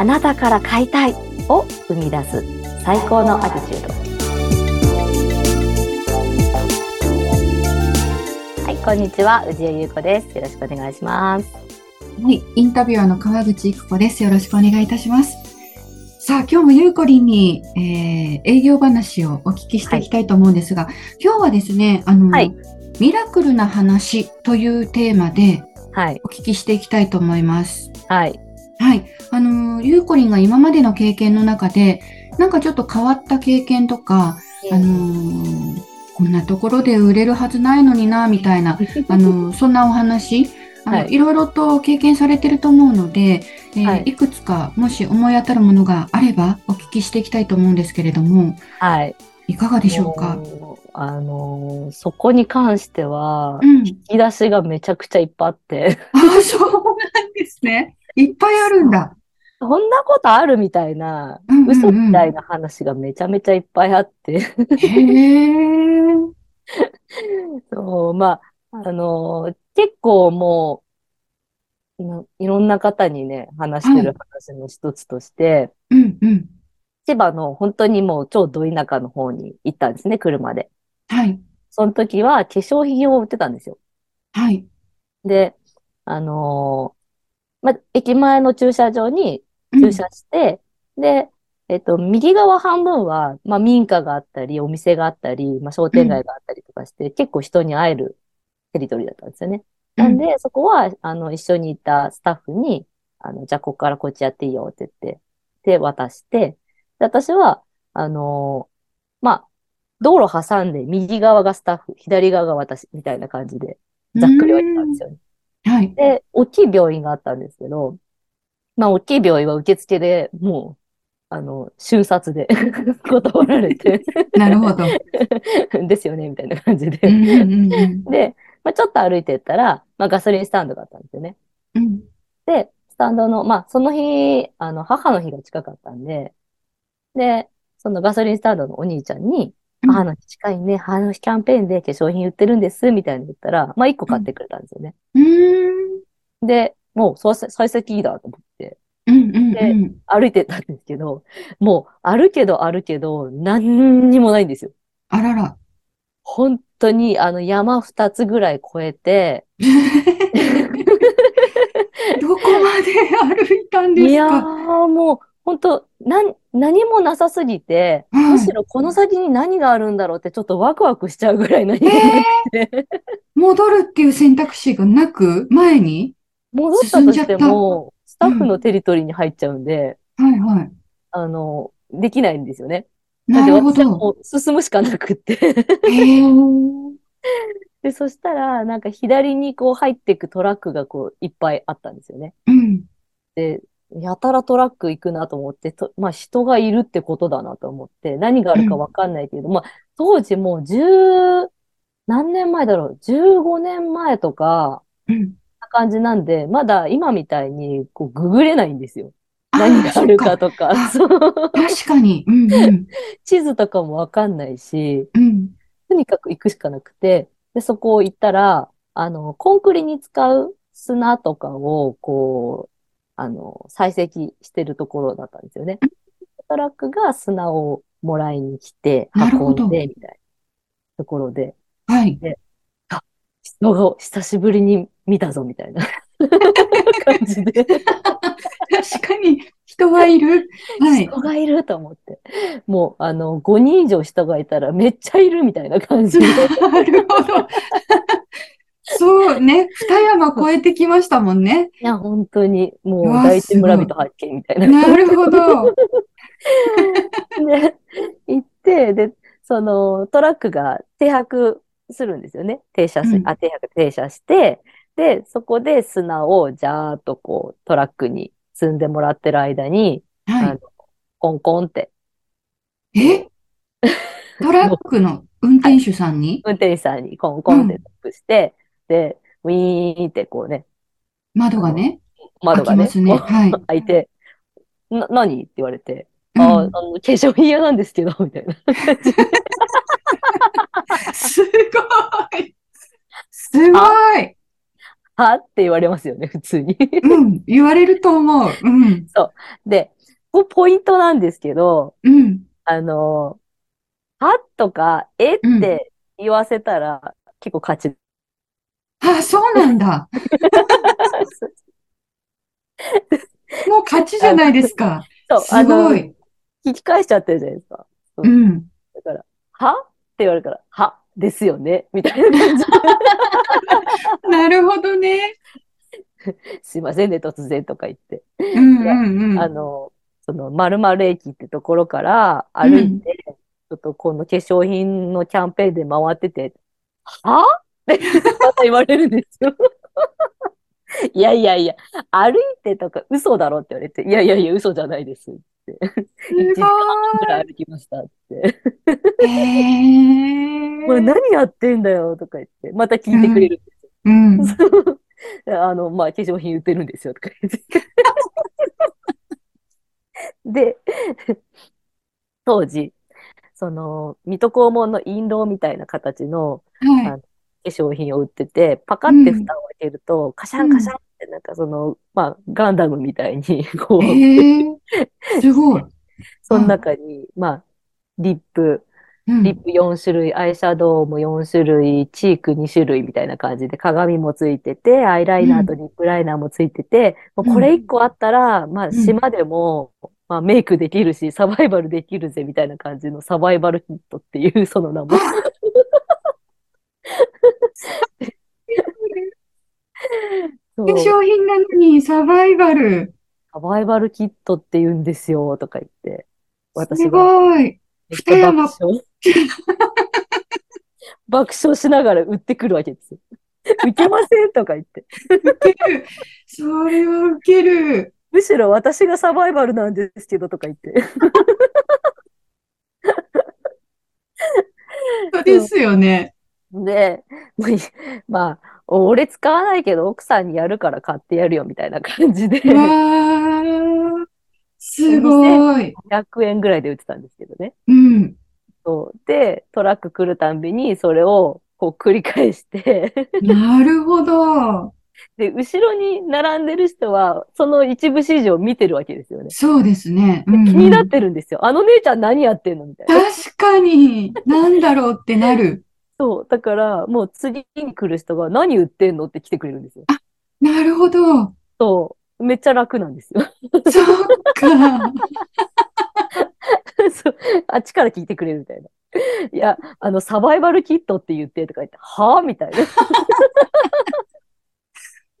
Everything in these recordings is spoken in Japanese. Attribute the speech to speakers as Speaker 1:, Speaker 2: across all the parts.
Speaker 1: あなたから買いたいを生み出す最高のアティチュード。はい、こんにちは。宇治江優子です。よろしくお願いします。
Speaker 2: はい、インタビュアーの川口育子です。よろしくお願いいたします。さあ、今日もゆうこりんに、えー営業話をお聞きしていきたいと思うんですが、今日はですね、あの、
Speaker 1: はい
Speaker 2: ミラクルな話というテーマで
Speaker 1: はい。
Speaker 2: お聞きしていきたいと思います。
Speaker 1: はい。
Speaker 2: はい。あの、ゆうこりんが今までの経験の中で、なんかちょっと変わった経験とか、あのーこんなところで売れるはずないのにな、みたいな、あの、そんなお話、あの、
Speaker 1: はい
Speaker 2: い、ろいろと経験されてると思うので、えー
Speaker 1: はい
Speaker 2: い、くつか、もし思い当たるものがあれば、お聞きしていきたいと思うんですけれども、
Speaker 1: はい。
Speaker 2: いかがでしょうか？
Speaker 1: あのーそこに関しては、
Speaker 2: うん。
Speaker 1: 引き出しがめちゃくちゃいっぱいあって、
Speaker 2: ああ、そうなんですね。いっぱいあるんだ。
Speaker 1: こんなことあるみたいな、
Speaker 2: うんうんうん
Speaker 1: 嘘みたいな話がめちゃめちゃいっぱいあって、
Speaker 2: へえ。
Speaker 1: そう、まあ、あのー結構もう、ないろんな方にね、話してる話の一つとして、
Speaker 2: うんうん。
Speaker 1: 千葉の本当にもう超ど田舎の方に行ったんですね、車で。
Speaker 2: はい。
Speaker 1: その時は化粧品を売ってたんですよ。
Speaker 2: はい。
Speaker 1: で、あのーまあ、駅前の駐車場に
Speaker 2: うん
Speaker 1: 駐車して、で、えっと、右側半分は、まあ、民家があったり、お店があったり、まあ、商店街があったりとかして、結構人に会えるテリトリーだったんですよね。なんで、そこは、あの、一緒にいたスタッフに、あの、じゃあ、ここからこっちやっていいよって言って、で、渡して、で、私は、あのーまあ、道路挟んで、右側がスタッフ、左側が私、みたいな感じで、ざっくりは言ったんですよね。
Speaker 2: はい。
Speaker 1: で、大きい病院があったんですけど、まあ、大きい病院は受付でもう、あの、瞬殺で 断られて、
Speaker 2: なるほど。
Speaker 1: ですよね、みたいな感じで。で、まあ、ちょっと歩いてったら、まあ、ガソリンスタンドがあったんですよね。
Speaker 2: うん。
Speaker 1: で、スタンドの、まあ、その日、あの、母の日が近かったんで、で、そのガソリンスタンドのお兄ちゃんに、
Speaker 2: うん
Speaker 1: 母の日近いね、母の日キャンペーンで化粧品売ってるんです、みたいに言ったら、まあ、一個買ってくれたんですよね。
Speaker 2: うーん。
Speaker 1: で、もう、そう、幸先いいだと思って、
Speaker 2: うんうん
Speaker 1: で
Speaker 2: うん。
Speaker 1: 歩いてたんですけど、もう、あるけどあるけど、何にもないんですよ。
Speaker 2: あらら。
Speaker 1: 本当に、あの、山二つぐらい越えて、
Speaker 2: どこまで歩いたんです
Speaker 1: いや
Speaker 2: か
Speaker 1: ー、もう、本当なん、何もなさすぎて、
Speaker 2: はい
Speaker 1: むしろこの先に何があるんだろうってちょっとワクワクしちゃうぐらい何が
Speaker 2: え
Speaker 1: なくて、
Speaker 2: 戻るっていう選択肢がなく、前に？
Speaker 1: 戻ったとしても、スタッフのテリトリーに入っちゃうんで、
Speaker 2: はいはい。
Speaker 1: あの、できないんですよね。
Speaker 2: なるほど。
Speaker 1: もう進むしかなくって。
Speaker 2: へー
Speaker 1: で、そしたら、なんか左にこう入っていくトラックがこういっぱいあったんですよね。
Speaker 2: うん。
Speaker 1: で、やたらトラック行くなと思って、とまあ人がいるってことだなと思って、何があるかわかんないけど、まあ当時もう十、何年前だろう、15年前とか、
Speaker 2: うん。
Speaker 1: な感じなんで、まだ今みたいにこうググれないんですよ。何があるかとか、
Speaker 2: そ
Speaker 1: そう。
Speaker 2: 確かに。うんうん。
Speaker 1: 地図とかもわかんないし、
Speaker 2: うん。
Speaker 1: とにかく行くしかなくて、で、そこを行ったら、あの、コンクリに使う砂とかを、こう、あの、採石してるところだったんですよね。トラックが砂をもらいに来て、運んで、みたいなところで、
Speaker 2: はい。
Speaker 1: 人が久しぶりに見たぞ、みたいな感じで、
Speaker 2: 確かに人はいる。はい。
Speaker 1: 人がいると思って。もう、あの、5人以上人がいたらめっちゃいるみたいな感じで。
Speaker 2: なるほど。そうね。二山越えてきましたもんね。
Speaker 1: いや、本当に、もう、第一村人発見みたいな。
Speaker 2: なるほど。
Speaker 1: で、行って、で、そのトラックが停泊するんですよね。停車す、
Speaker 2: うん
Speaker 1: あ、停泊、停車して、で、そこで砂をジャーっとこうトラックに積んでもらってる間に、あ
Speaker 2: は
Speaker 1: の、コンコンって
Speaker 2: い。え？トラックの運転手さんに？
Speaker 1: 運転手さんにコンコンってタップして、で、ウィーンってこうね、
Speaker 2: 窓がね。
Speaker 1: 窓がね、
Speaker 2: 開ね はい
Speaker 1: 開いて、な、何って言われて、
Speaker 2: うん
Speaker 1: あ、あの、化粧品屋なんですけど、みたいな。
Speaker 2: すごい。すごい。
Speaker 1: は？って言われますよね、普通に。
Speaker 2: うん。言われると思う。うん。
Speaker 1: で、ここポイントなんですけど、
Speaker 2: うん。
Speaker 1: あの、は？とか、え？っ
Speaker 2: うん
Speaker 1: て言わせたら結構勝ち。
Speaker 2: あ、そうなんだ。もう勝ちじゃないですか。
Speaker 1: そう、
Speaker 2: す
Speaker 1: あの
Speaker 2: ご、い。
Speaker 1: 聞き返しちゃってるじゃないですか。
Speaker 2: うん。
Speaker 1: だから、は？って言われるから、は？ですよね？みたいな感じ。
Speaker 2: なるほどね。
Speaker 1: すいませんね、突然とか言って。
Speaker 2: うんうんうん。
Speaker 1: あの、その、〇〇駅ってところから歩いて、ちょっとこの化粧品のキャンペーンで回ってて、は？また言われるんですよ。いやいやいや、歩いてとか嘘だろって言われて、いやいやいや、嘘じゃないですって。
Speaker 2: す
Speaker 1: 1時間半ぐ
Speaker 2: ご
Speaker 1: らい歩きましたって。
Speaker 2: い。へ
Speaker 1: まあ、
Speaker 2: ー。
Speaker 1: 何やってんだよとか言って、また聞いてくれる。
Speaker 2: うん。
Speaker 1: あの、まあ、化粧品売ってるんですよとか言って。で、当時、その、水戸黄門の印籠みたいな形の
Speaker 2: は
Speaker 1: 化粧品を売ってて、パカって蓋を開けると、カシャンカシャンってなんかその、まあ、ガンダムみたいに、こう、
Speaker 2: い。へー。すごい。
Speaker 1: その中に、まあ、リップ、
Speaker 2: うん
Speaker 1: リップ4種類、アイシャドウも4種類、チーク2種類みたいな感じで、鏡もついてて、アイライナーとリップライナーもついてて、もうこれ1個あったら、まあ、
Speaker 2: ん
Speaker 1: 島でも、まあ、メイクできるし、サバイバルできるぜ、みたいな感じのサバイバルキットっていう、その名も。
Speaker 2: 化粧品なのにサバイバル。
Speaker 1: サバイバルキットって言うんですよ、とか言って。私
Speaker 2: す
Speaker 1: が
Speaker 2: ごい。
Speaker 1: めっちゃ爆笑。しながら売ってくるわけですよ。いけませんとか言って。
Speaker 2: ウケる。それはウケる。
Speaker 1: むしろ私がサバイバルなんですけどとか言って。
Speaker 2: そうですよね。
Speaker 1: で、まあ、俺使わないけど奥さんにやるから買ってやるよみたいな感じで。
Speaker 2: すごい。
Speaker 1: 100円ぐらいで売ってたんですけどね。
Speaker 2: うん。
Speaker 1: そうで、トラック来るたんびにそれをこう繰り返して、
Speaker 2: なるほど。
Speaker 1: で、後ろに並んでる人は、その一部始終を見てるわけですよね。
Speaker 2: そうですね。
Speaker 1: で
Speaker 2: うんうん
Speaker 1: 気になってるんですよ。あの姉ちゃん何やってんのみたいな。
Speaker 2: 確かに、なんだろうってなる。
Speaker 1: そう。だから、もう次に来る人が何売ってんの？って来てくれるんですよ。
Speaker 2: なるほど。
Speaker 1: そう。めっちゃ楽なんですよ。
Speaker 2: そっか。
Speaker 1: そうあっちから聞いてくれるみたいな。いや、あの、サバイバルキットって言ってとか言って、はぁみたいな。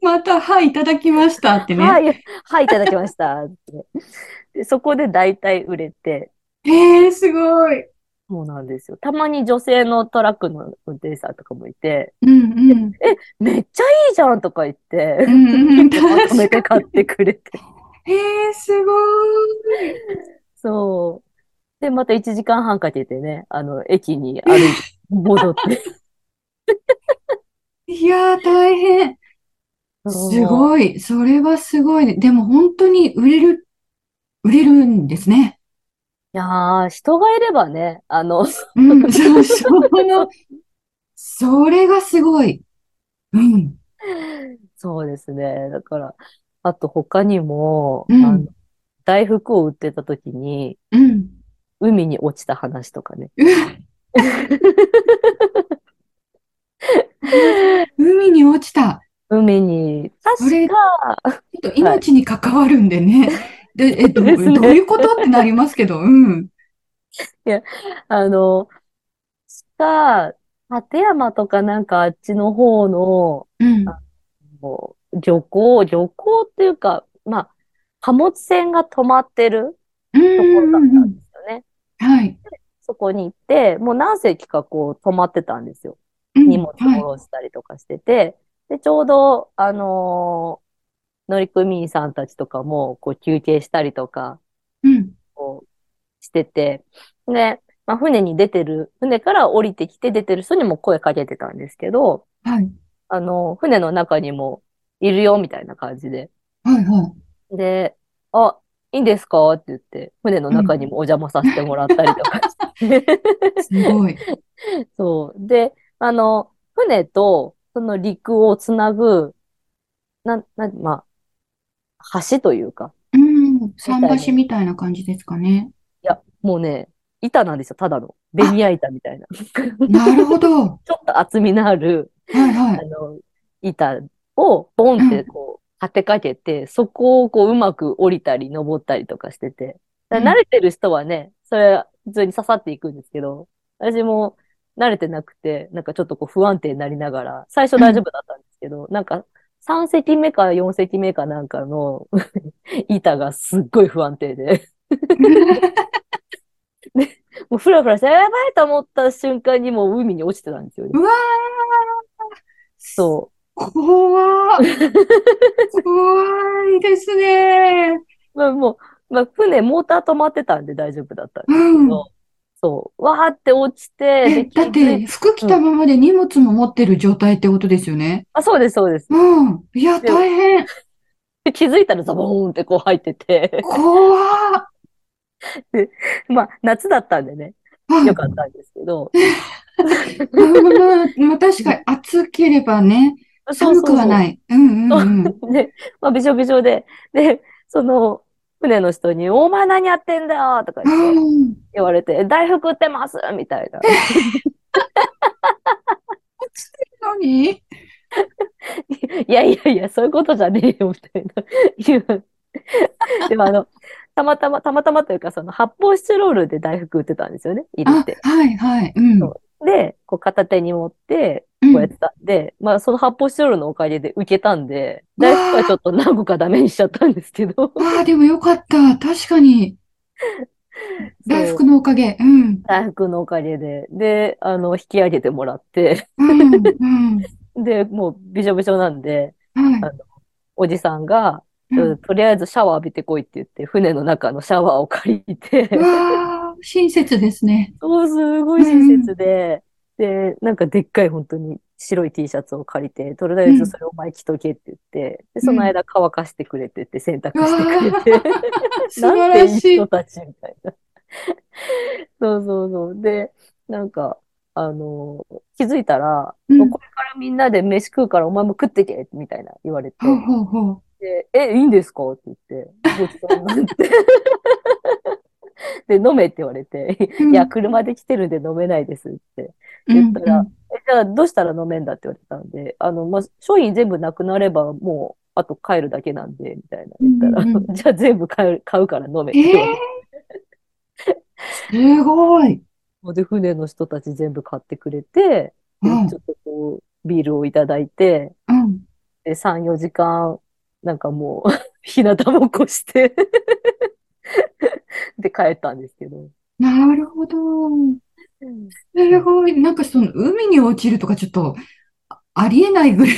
Speaker 2: また、はい、いただきましたってね。
Speaker 1: はい、はい、いただきましたって。で、そこで大体売れて、
Speaker 2: へえ、すごい。
Speaker 1: そうなんですよ。たまに女性のトラックの運転手さんとかもいて、
Speaker 2: うんうん。
Speaker 1: めっちゃいいじゃんとか言って
Speaker 2: う、んうん。
Speaker 1: まとめて買ってくれて。
Speaker 2: へえ、すごい。
Speaker 1: そう。で、また1時間半かけてね、あの、駅に歩いて戻って。
Speaker 2: いやー、大変。すごい。それはすごいね。でも本当に売れる、売れるんですね。
Speaker 1: いやー、人がいればね、あの、
Speaker 2: うん、そう、その、それがすごい。うん。
Speaker 1: そうですね。だから、あと他にも、
Speaker 2: うん
Speaker 1: あの、大福を売ってた時に、
Speaker 2: うん。
Speaker 1: 海に落ちた話とかね。
Speaker 2: 海に落ちた。
Speaker 1: 海に、確か、
Speaker 2: ちょっと命に関わるんでね。で、え、ど、
Speaker 1: ですね
Speaker 2: どういうこと？ってなりますけど、うん。
Speaker 1: あの、確か、立山とかなんかあっちの方の、
Speaker 2: うん。
Speaker 1: もう漁港、漁港っていうか、まあ、貨物船が止まってる
Speaker 2: うん
Speaker 1: ところだったんですよね。
Speaker 2: はい。
Speaker 1: そこに行って、もう何隻かこう止まってたんですよ。
Speaker 2: うん
Speaker 1: 荷物を
Speaker 2: はい
Speaker 1: 下ろしたりとかしてて、で、ちょうど、あのー乗組員さんたちとかも、こう休憩したりとか、
Speaker 2: うん。
Speaker 1: こうしてて、で、まあ、船に出てる、船から降りてきて出てる人にも声かけてたんですけど、
Speaker 2: はい。
Speaker 1: あの、船の中にもいるよ、みたいな感じで。
Speaker 2: はい、は
Speaker 1: で、あ、いいんですかって言って、船の中にもお邪魔させてもらったりとかして。
Speaker 2: い。すごい。
Speaker 1: そう。で、あの、船とその陸をつなぐな、な、まあ、橋というか、
Speaker 2: うん。桟橋みたいな感じですかね。
Speaker 1: いや、もうね、板なんですよ、ただの。ベニヤ板みたいな。
Speaker 2: なるほど。は
Speaker 1: ちょっと厚みのある、
Speaker 2: いはい。
Speaker 1: あの、板をボンってこう、立てかけて、そこをこう、うまく降りたり登ったりとかしてて。慣れてる人はね、それは普通に刺さっていくんですけど、私も慣れてなくて、なんかちょっとこう不安定になりながら、最初大丈夫だったんですけど、なんか3席目か4席目かなんかの 板がすっごい不安定 で、もうフラフラして、やばいと思った瞬間にもう海に落ちてたんですよね。
Speaker 2: うわー、
Speaker 1: そ
Speaker 2: 怖ー。怖いですね。
Speaker 1: う。まあもう、まあ船、モーター止まってたんで大丈夫だったんです
Speaker 2: うん
Speaker 1: けど、そう、わーって落ちて、
Speaker 2: だって、服着たままで荷物も持ってる状態ってことですよね。
Speaker 1: あ、そうです、そうです。
Speaker 2: うん。いや、大変。
Speaker 1: で気づいたらザボーンってこう入ってて、
Speaker 2: 怖
Speaker 1: まあ夏だったんでね、
Speaker 2: ー。
Speaker 1: よかったんですけど、
Speaker 2: うんまあ、まあ、確かに暑ければね、寒くはないい。うんうんうん。
Speaker 1: で、まあ、びしょびしょで、で、その、船の人に、お前何やってんだよとか言って
Speaker 2: うん
Speaker 1: 言われて、大福売ってますみたいな。
Speaker 2: 何
Speaker 1: いやいやいや、そういうことじゃねえよ、みたいな。でもあの、たまたま、たまたまというか、その発泡スチロールで大福売ってたんですよね、入れ
Speaker 2: あ、
Speaker 1: て。
Speaker 2: はいはい。うん。
Speaker 1: で、こう片手に持って、
Speaker 2: うん
Speaker 1: こうやってたんで、まあその発泡スチロールのおかげで受けたんで、大福はちょっと何個かダメにしちゃったんですけど、
Speaker 2: ああ、でもよかった。確かに。大福のおかげ。うん。
Speaker 1: 大福のおかげで、で、あの、引き上げてもらって、
Speaker 2: うん。うん。
Speaker 1: で、もうびしょびしょなんで、
Speaker 2: はい。
Speaker 1: おじさんが、
Speaker 2: うん
Speaker 1: とりあえずシャワー浴びてこいって言って、船の中のシャワーを借りて、
Speaker 2: うわあ、親切ですね。
Speaker 1: そう、すごい親切で、で、なんかでっかい本当に白い T シャツを借りて、とりあえずそれをお前着とけって言って、で、その間乾かしてくれてって洗濯してくれて、
Speaker 2: 素晴
Speaker 1: なんていい人。たちみたいな。そうそうそう。で、なんか、あの、気づいたら、
Speaker 2: うん
Speaker 1: もうこれからみんなで飯食うからお前も食ってけみたいな言われて、
Speaker 2: ほうほうほう。
Speaker 1: で、え、いいんですか？って言って、ごちそうになって。で、飲めって言われて、
Speaker 2: うん
Speaker 1: いや、車で来てるんで飲めないですって
Speaker 2: うん
Speaker 1: 言ったら、
Speaker 2: うん
Speaker 1: えじゃあどうしたら飲めんだって言われたんで、あの、まあ、商品全部なくなればもう、あと帰るだけなんで、みたいな言ったら、
Speaker 2: うんうん
Speaker 1: じゃあ全部買う、買うから飲めって
Speaker 2: え
Speaker 1: 言われて、
Speaker 2: えすごい。
Speaker 1: で、船の人たち全部買ってくれて、で
Speaker 2: うん
Speaker 1: ちょっとこう、ビールをいただいて、
Speaker 2: うん。
Speaker 1: で、3、4時間、なんかもう、日向ぼっこして で、帰ったんですけど。
Speaker 2: なるほど。すごい。なんかその海に落ちるとかちょっとあありえないぐらい。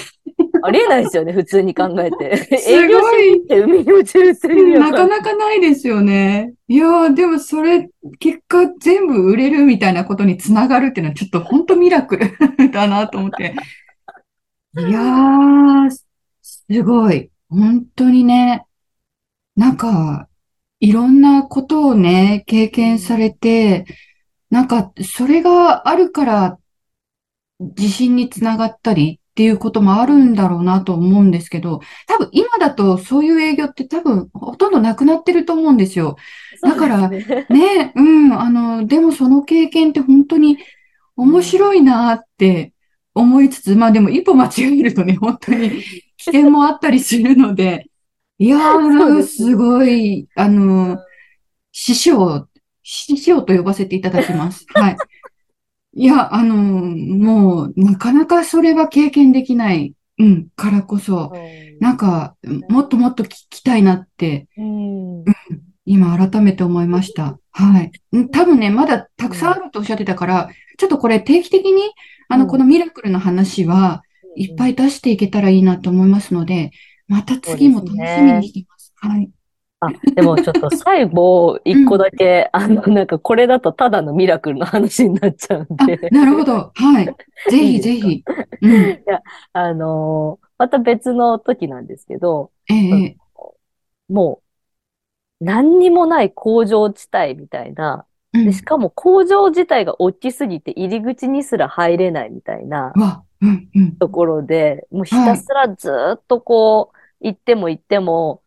Speaker 1: ありえないですよね、普通に考えて。
Speaker 2: すごい
Speaker 1: って海に落ちるっていう
Speaker 2: なかなかないですよね。いやー、でもそれ、結果全部売れるみたいなことにつながるっていうのはちょっと本当ミラクルだなと思って。いやー、すごい。本当にね、なんか、いろんなことをね、経験されて、なんか、それがあるから、自信につながったりっていうこともあるんだろうなと思うんですけど、多分今だとそういう営業って多分ほとんどなくなってると思うんですよ。だから
Speaker 1: ね
Speaker 2: ね、うん、あの、でもその経験って本当に面白いなって思いつつ、まあでも一歩間違えるとね、本当に危険もあったりするので、いやー、
Speaker 1: す
Speaker 2: ごい、あの、師匠、師匠と呼ばせていただきます。はい。いや、あの、もう、なかなかそれは経験できない、うん、からこそ、なんか、もっともっと聞きたいなって、
Speaker 1: うん。
Speaker 2: 今改めて思いました。はい。うん多分ね、まだたくさんあるとおっしゃってたから、ちょっとこれ定期的に、あの、
Speaker 1: うん
Speaker 2: このミラクルの話はいっぱい出していけたらいいなと思いますので、また次も楽しみにしています。はい。
Speaker 1: あ、でもちょっと最後、一個だけ、あの、なんかこれだとただのミラクルの話になっちゃうん
Speaker 2: あ、
Speaker 1: で、
Speaker 2: なるほど。はい。ぜひぜひ。うん。
Speaker 1: あのーまた別の時なんですけど、
Speaker 2: ええ、
Speaker 1: もう、何にもない工場地帯みたいな、
Speaker 2: うん
Speaker 1: で、しかも工場自体が大きすぎて入り口にすら入れないみたいな、
Speaker 2: わ、うんうん。
Speaker 1: ところで、もうひたすらずーっとこう、行っても行っても、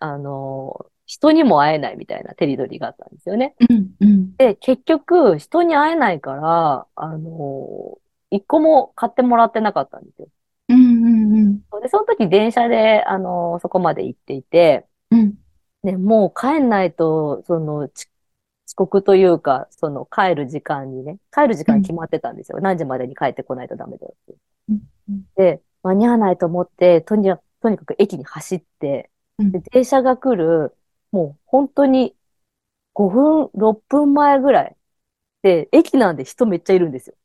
Speaker 1: あの、人にも会えないみたいなテリトリーがあったんですよね。
Speaker 2: うんうん。
Speaker 1: で、結局、人に会えないから、あの、一個も買ってもらってなかったんですよ。
Speaker 2: うんうんうん。
Speaker 1: で、その時電車で、あの、そこまで行っていて、
Speaker 2: うん。
Speaker 1: で、もう帰んないと、その、ち遅刻というか、その帰る時間にね、帰る時間決まってたんですよ。何時までに帰ってこないとダメだよって。
Speaker 2: うんうん
Speaker 1: で、間に合わないと思って、とにかく、とにかく駅に走って、
Speaker 2: うん
Speaker 1: で、電車が来る、もう本当に5分、6分前ぐらい。で、駅なんで人めっちゃいるんですよ。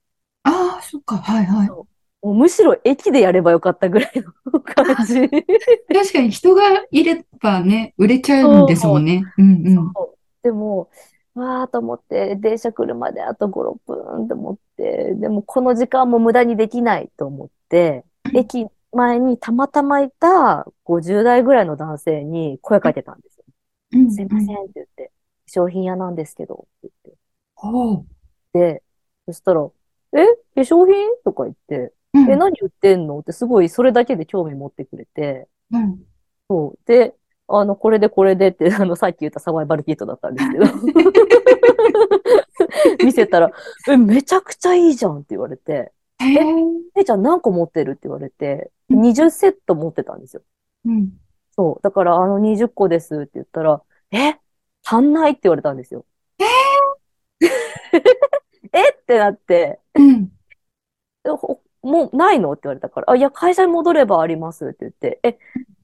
Speaker 2: ああ、そっか。はいはい。
Speaker 1: もうむしろ駅でやればよかったぐらいの 感じ。
Speaker 2: 確かに人がいればね、売れちゃうんですもんね。うんうん。
Speaker 1: そうでも、わーと思って、電車来るまであと5、6分と思って、でもこの時間も無駄にできないと思って、駅前にたまたまいた50代ぐらいの男性に声かけたんですよ。
Speaker 2: うん
Speaker 1: すいませんって言って、商品屋なんですけど、って言っ。て。で、そしたら、え？化粧品？とか言って、
Speaker 2: うん
Speaker 1: え、何売ってんの？ってすごいそれだけで興味持ってくれて、
Speaker 2: うん。
Speaker 1: そう。で、あの、これでこれでって、あの、さっき言ったサバイバルキットだったんですけど、見せたら、え、めちゃくちゃいいじゃんって言われて、
Speaker 2: へえ。
Speaker 1: 姉ちゃん何個持ってるって言われて、
Speaker 2: うん
Speaker 1: 20セット持ってたんですよ。
Speaker 2: うん。
Speaker 1: そう。だから、あの20個ですって言ったら、え足んないって言われたんですよ。えってなって、
Speaker 2: うん。
Speaker 1: もうないのって言われたから、あ、いや、会社に戻ればありますって言って、え、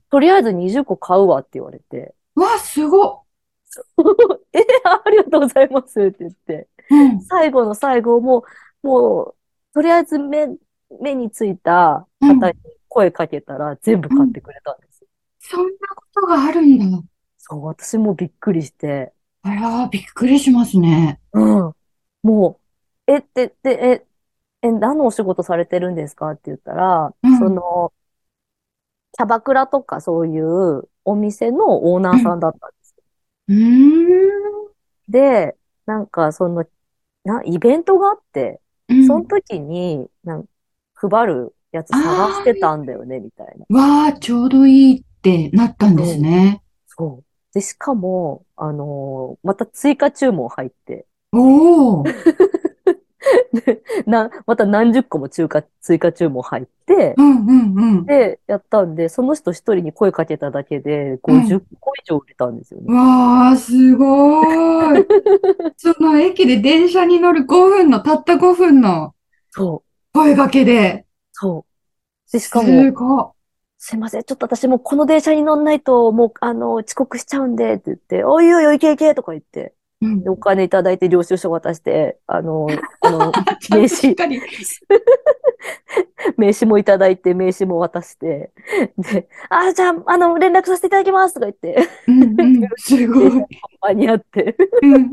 Speaker 1: とりあえず20個買うわって言われて、
Speaker 2: わ、すごっ。
Speaker 1: え、ありがとうございますって言って、
Speaker 2: うん。
Speaker 1: 最後の最後も、もう、とりあえず目、目についた方に声かけたら全部買ってくれたんですよ。
Speaker 2: そんなことがあるんだ。
Speaker 1: そう、私もびっくりして、
Speaker 2: あら、びっくりしますね。
Speaker 1: うん。もう、え、って、で、え、え、何のお仕事されてるんですかって言ったら、
Speaker 2: うん
Speaker 1: その、キャバクラとかそういうお店のオーナーさんだったんですよ。
Speaker 2: うーん。
Speaker 1: で、なんかその、な、イベントがあって、
Speaker 2: うん
Speaker 1: その時に、なん配るやつ探してたんだよね、みたいな。
Speaker 2: わあ、ちょうどいいってなったんですね。
Speaker 1: そう。で、しかも、あのーまた追加注文入って、
Speaker 2: おお。
Speaker 1: で な、また何十個も追加、追加注文入って
Speaker 2: う、んうんうん。
Speaker 1: で、やったんで、その人一人に声かけただけで
Speaker 2: うん
Speaker 1: 50個以上売れたんですよね。
Speaker 2: わあ、すごーい。その駅で電車に乗る5分の、たった5分の
Speaker 1: そう、
Speaker 2: 声掛けで。
Speaker 1: そう。で、しか
Speaker 2: す
Speaker 1: も、
Speaker 2: ご
Speaker 1: すいません、ちょっと私もうこの電車に乗んないと、もう、あの、遅刻しちゃうんで、って言って、おいおいおい、いけいけとか言って、
Speaker 2: い。うん。
Speaker 1: でお金いただいて領収書渡して、あの、あの、名刺。名刺もいただいて、名刺も渡して、で、あ、じゃあ、あの、連絡させていただきますとか言って、
Speaker 2: うんうん、すごい。
Speaker 1: 間に合って。
Speaker 2: うん。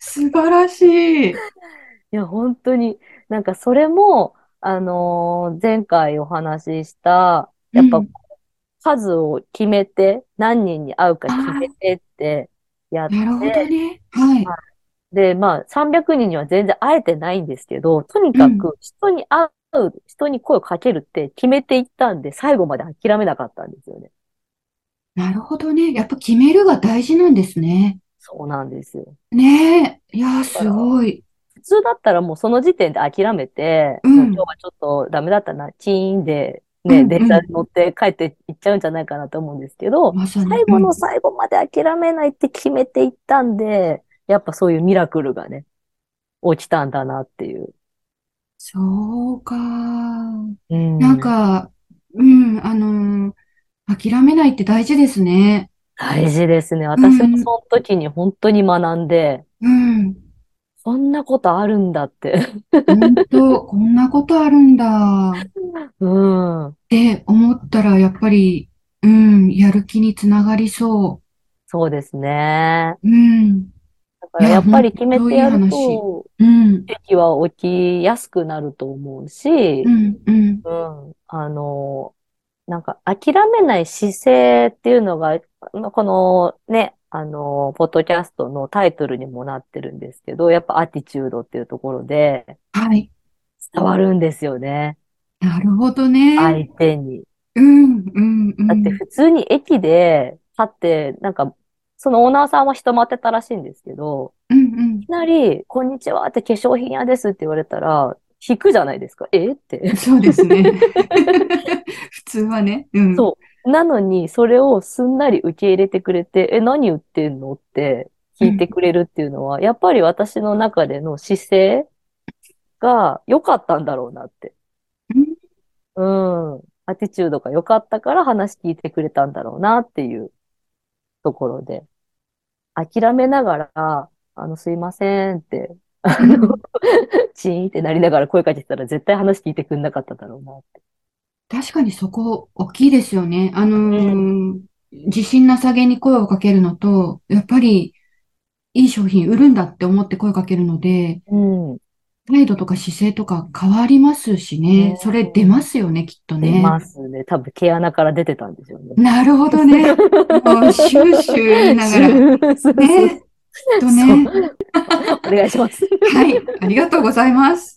Speaker 2: 素晴らしい。
Speaker 1: いや、本当に、なんかそれも、あのー前回お話しした、やっぱ
Speaker 2: うん。
Speaker 1: 数を決めて、何人に会うか決めてってやっ
Speaker 2: なるほど
Speaker 1: て、
Speaker 2: ね。はい。
Speaker 1: で、まあ、300人には全然会えてないんですけど、とにかく人に会う、人に声をかけるって決めていったんで、最後まで諦めなかったんですよね。
Speaker 2: なるほどね。やっぱ決めるが大事なんですね。
Speaker 1: そうなんですよ。
Speaker 2: ねえ。いやー、すごい。
Speaker 1: 普通だったらもうその時点で諦めて、
Speaker 2: うん
Speaker 1: 今日はちょっとダメだったな、チーンで、ね、
Speaker 2: うんうん
Speaker 1: 電車に乗って帰って行っちゃうんじゃないかなと思うんですけど。最後の
Speaker 2: うん
Speaker 1: 最後まで諦めないって決めていったんで、やっぱそういうミラクルがね、起きたんだなっていう。
Speaker 2: そうか。
Speaker 1: うん
Speaker 2: なんか、うん、あのー諦めないって大事ですね。
Speaker 1: 大事ですね。私もその時に本当に学んで、
Speaker 2: うん。
Speaker 1: こんなことあるんだって。
Speaker 2: 本当、こんなことあるんだっ
Speaker 1: うん。
Speaker 2: て思ったら、やっぱり、うん、やる気につながりそ
Speaker 1: そうですね。
Speaker 2: う。うん、
Speaker 1: だからやっぱり決めてやると、
Speaker 2: うん、
Speaker 1: 駅は起きやすくなると思うし
Speaker 2: う、ん、うん。
Speaker 1: うん。あの、なんか諦めない姿勢っていうのが、まあこのね、あの、ポッドキャストのタイトルにもなってるんですけど、やっぱアティチュードっていうところで、
Speaker 2: はい。
Speaker 1: 伝わるんですよね。
Speaker 2: なるほどね。
Speaker 1: 相手に。
Speaker 2: うん、うん、うん。
Speaker 1: だって普通に駅で立って、なんか、そのオーナーさんは人待ってたらしいんですけど、
Speaker 2: うん、うん
Speaker 1: いきなり、こんにちはって化粧品屋ですって言われたら、引くじゃないですか。え？って。
Speaker 2: そうですね。普通はね。うん。
Speaker 1: そう。なのに、それをすんなり受け入れてくれて、え、何言ってんの？って聞いてくれるっていうのは、やっぱり私の中での姿勢が良かったんだろうなって。うん。アティチュードが良かったから話聞いてくれたんだろうなっていうところで。諦めながら、あの、すいませんって、あの、チーンってなりながら声かけてたら絶対話聞いてくれなかっただろうなって。
Speaker 2: 確かにそこ大きいですよね。あのー自信なさげに声をかけるのと、やっぱりいい商品売るんだって思って声かけるので、
Speaker 1: うん。
Speaker 2: 態度とか姿勢とか変わりますしね。
Speaker 1: うん
Speaker 2: それ出ますよね、きっと
Speaker 1: 出
Speaker 2: ね。
Speaker 1: ますね。多分毛穴から出てたんですよね。
Speaker 2: なるほどね。もうシューシュー言いながら。ね。
Speaker 1: そう
Speaker 2: きっとね。
Speaker 1: お願いします。
Speaker 2: はい、ありがとうございます。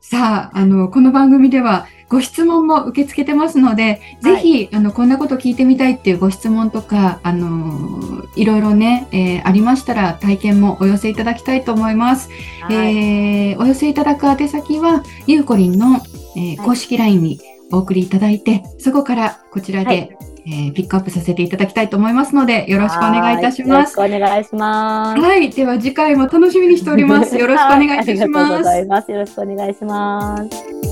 Speaker 2: さあ、あの、この番組ではご質問も受け付けてますので、ぜひ、あの、こんなこと聞いてみたいっていうご質問とか、あの、いろいろね、えーありましたら体験もお寄せいただきたいと思います。
Speaker 1: はい
Speaker 2: えーお寄せいただく宛先は、ゆうこりんの、えー公式 LINE にお送りいただいて、そこからこちらで、
Speaker 1: はい
Speaker 2: えーピックアップさせていただきたいと思いますので、よろしくお願いいたします。
Speaker 1: はいよろしくお願いします。
Speaker 2: はい。では次回も楽しみにしております。よろしくお願いいたし
Speaker 1: はありがとう
Speaker 2: ます
Speaker 1: ござい。ます。よろしくお願いします。